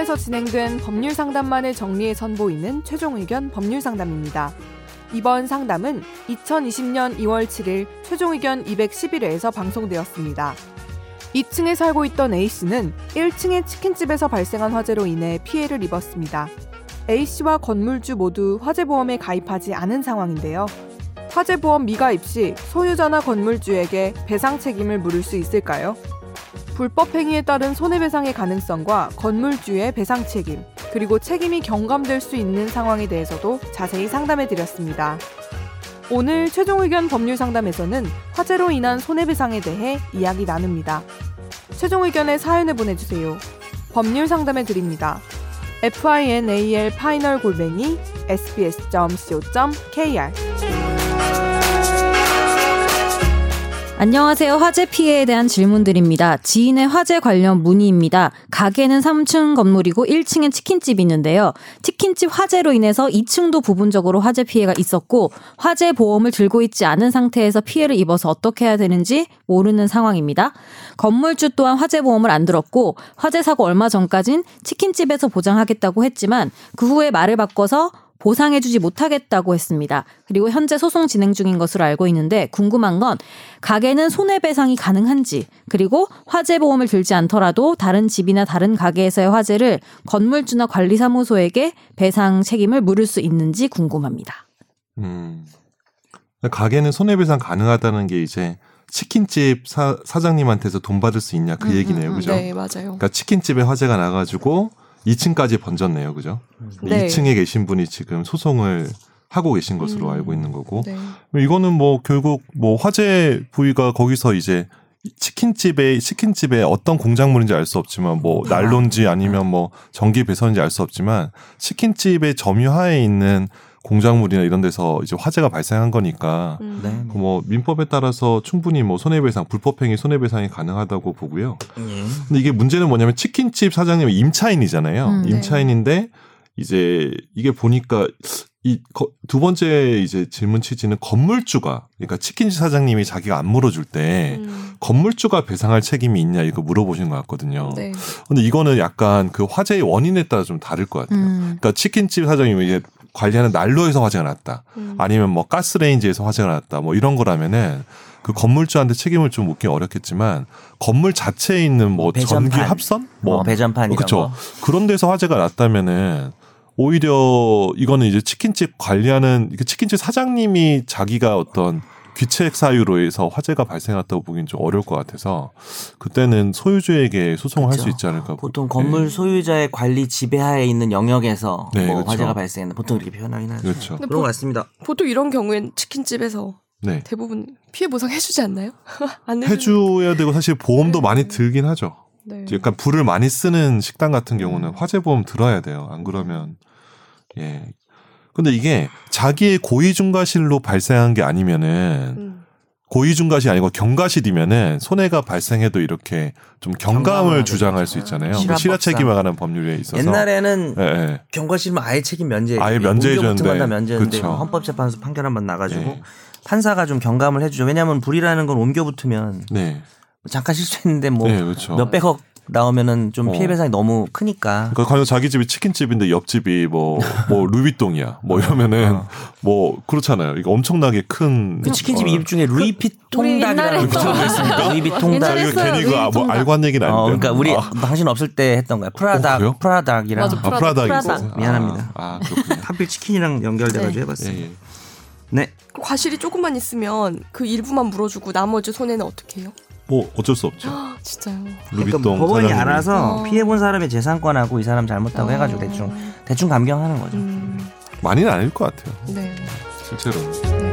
법원에서 진행된 법률 상담만을 정리해 선보이는 최종 의견 법률 상담입니다. 이번 상담은 2020년 2월 7일 최종 의견 211회에서 방송되었습니다. 2층에 살고 있던 A씨는 1층의 치킨집에서 발생한 화재로 인해 피해를 입었습니다. A씨와 건물주 모두 화재보험에 가입하지 않은 상황인데요. 화재보험 미가입 시 소유자나 건물주에게 배상 책임을 물을 수 있을까요? 불법 행위에 따른 손해배상의 가능성과 건물주의 배상 책임, 그리고 책임이 경감될 수 있는 상황에 대해서도 자세히 상담해 드렸습니다. 오늘 최종 의견 법률 상담에서는 화재로 인한 손해배상에 대해 이야기 나눕니다. 최종 의견의 사연을 보내주세요. 법률 상담해 드립니다. final 골뱅이 sbs.co.kr 안녕하세요. 화재 피해에 대한 질문들입니다. 지인의 화재 관련 문의입니다. 가게는 3층 건물이고 1층엔 치킨집이 있는데요. 치킨집 화재로 인해서 2층도 부분적으로 화재 피해가 있었고 화재 보험을 들고 있지 않은 상태에서 피해를 입어서 어떻게 해야 되는지 모르는 상황입니다. 건물주 또한 화재 보험을 안 들었고 화재 사고 얼마 전까진 치킨집에서 보장하겠다고 했지만 그 후에 말을 바꿔서 보상해주지 못하겠다고 했습니다. 그리고 현재 소송 진행 중인 것으로 알고 있는데 궁금한 건 가게는 손해배상이 가능한지 그리고 화재보험을 들지 않더라도 다른 집이나 다른 가게에서의 화재를 건물주나 관리사무소에게 배상 책임을 물을 수 있는지 궁금합니다. 음. 가게는 손해배상 가능하다는 게 이제 치킨집 사, 사장님한테서 돈 받을 수 있냐 그 음, 얘기네요. 음, 그죠? 네, 맞아요. 그러니까 치킨집에 화재가 나가지고 2층까지 번졌네요. 그죠? 네. 2층에 계신 분이 지금 소송을 하고 계신 것으로 음. 알고 있는 거고. 네. 이거는 뭐 결국 뭐 화재 부위가 거기서 이제 치킨집에 치킨집에 어떤 공작물인지 알 수 없지만 뭐 난로인지 아니면 뭐 전기 배선인지 알 수 없지만 치킨집의 점유하에 있는 공작물이나 이런 데서 이제 화재가 발생한 거니까 음. 네. 뭐 민법에 따라서 충분히 뭐 손해배상 불법행위 손해배상이 가능하다고 보고요. 예. 근데 이게 문제는 뭐냐면 치킨집 사장님이 임차인이잖아요. 음, 네. 임차인인데 이제 이게 보니까 이두 번째 이제 질문 취지는 건물주가 그러니까 치킨집 사장님이 자기가 안 물어줄 때 음. 건물주가 배상할 책임이 있냐 이거 물어보신 것 같거든요. 네. 근데 이거는 약간 그 화재의 원인에 따라 좀 다를 것 같아요. 음. 그러니까 치킨집 사장님이 이제 관리하는 난로에서 화재가 났다. 음. 아니면 뭐 가스레인지에서 화재가 났다. 뭐 이런 거라면은 그 건물주한테 책임을 좀 묻기 어렵겠지만 건물 자체에 있는 뭐, 뭐 전기 합선, 뭐, 뭐 배전판 그렇죠. 그런 데서 화재가 났다면은 오히려 이거는 이제 치킨집 관리하는 그 치킨집 사장님이 자기가 어떤 귀책 사유로 해서 화재가 발생했다고 보기엔 좀 어려울 것 같아서 그때는 소유주에게 소송을 그렇죠. 할수 있지 않을까. 보통 건물 네. 소유자의 관리 지배하에 있는 영역에서 네, 뭐 그렇죠. 화재가 발생했는 보통 이렇게 표현하긴 하죠. 그렇죠. 그런 것 같습니다. 보통 이런 경우엔 치킨집에서 네. 대부분 피해 보상 해주지 않나요? 안 해줘야 되고 사실 보험도 네. 많이 들긴 하죠. 네. 약간 불을 많이 쓰는 식당 같은 경우는 음. 화재 보험 들어야 돼요. 안 그러면 예 근데 이게 자기의 고의 중과실로 발생한 게 아니면은 음. 고의 중과시 아니고 경과실이면은 손해가 발생해도 이렇게 좀 경감을 주장할 수 있잖아요. 그 실화 책임에 관한 법률에 있어서 옛날에는 네, 네. 경과실면 아예 책임 면제, 아예 면제해줬는데 면제인데 그렇죠. 헌법재판소 판결 한번 나가지고 네. 판사가 좀 경감을 해주죠. 왜냐하면 불이라는 건 옮겨 붙으면 네. 잠깐 실수했는데 뭐 네, 그렇죠. 몇백억 나오면은 좀 어. 피해 배상이 너무 크니까. 그러니까 과연 자기 집이 치킨집인데 옆집이 뭐뭐 뭐 루비똥이야. 뭐 이러면은 어. 뭐 그렇잖아요. 이거 엄청나게 큰. 그 치킨집 어. 이름 중에 루이피 통닭이라는 거 있습니까? 루이비 통닭. 이거 괜히 그 아, 뭐 알고 한 얘기는 아닌데. 어, 그러니까 우리 아. 당신 없을 때 했던 거야. 푸라닭, 어, 푸라닭이랑. 맞아, 푸라닭. 아, 푸라닭. 미안합니다. 아, 아 그렇군요. 하필 치킨이랑 연결돼가지고 네. 해봤어요. 예, 예. 네. 과실이 조금만 있으면 그 일부만 물어주고 나머지 손해는 어떻게 해요? 뭐 어쩔 수 없죠. 진짜요. 그러니까 법원이 사장님이. 알아서 어. 피해 본 사람의 재산권하고 이 사람 잘못하고 어. 해가지고 대충 대충 감경하는 거죠. 음. 많이는 아닐 것 같아요. 네. 실제로. 네.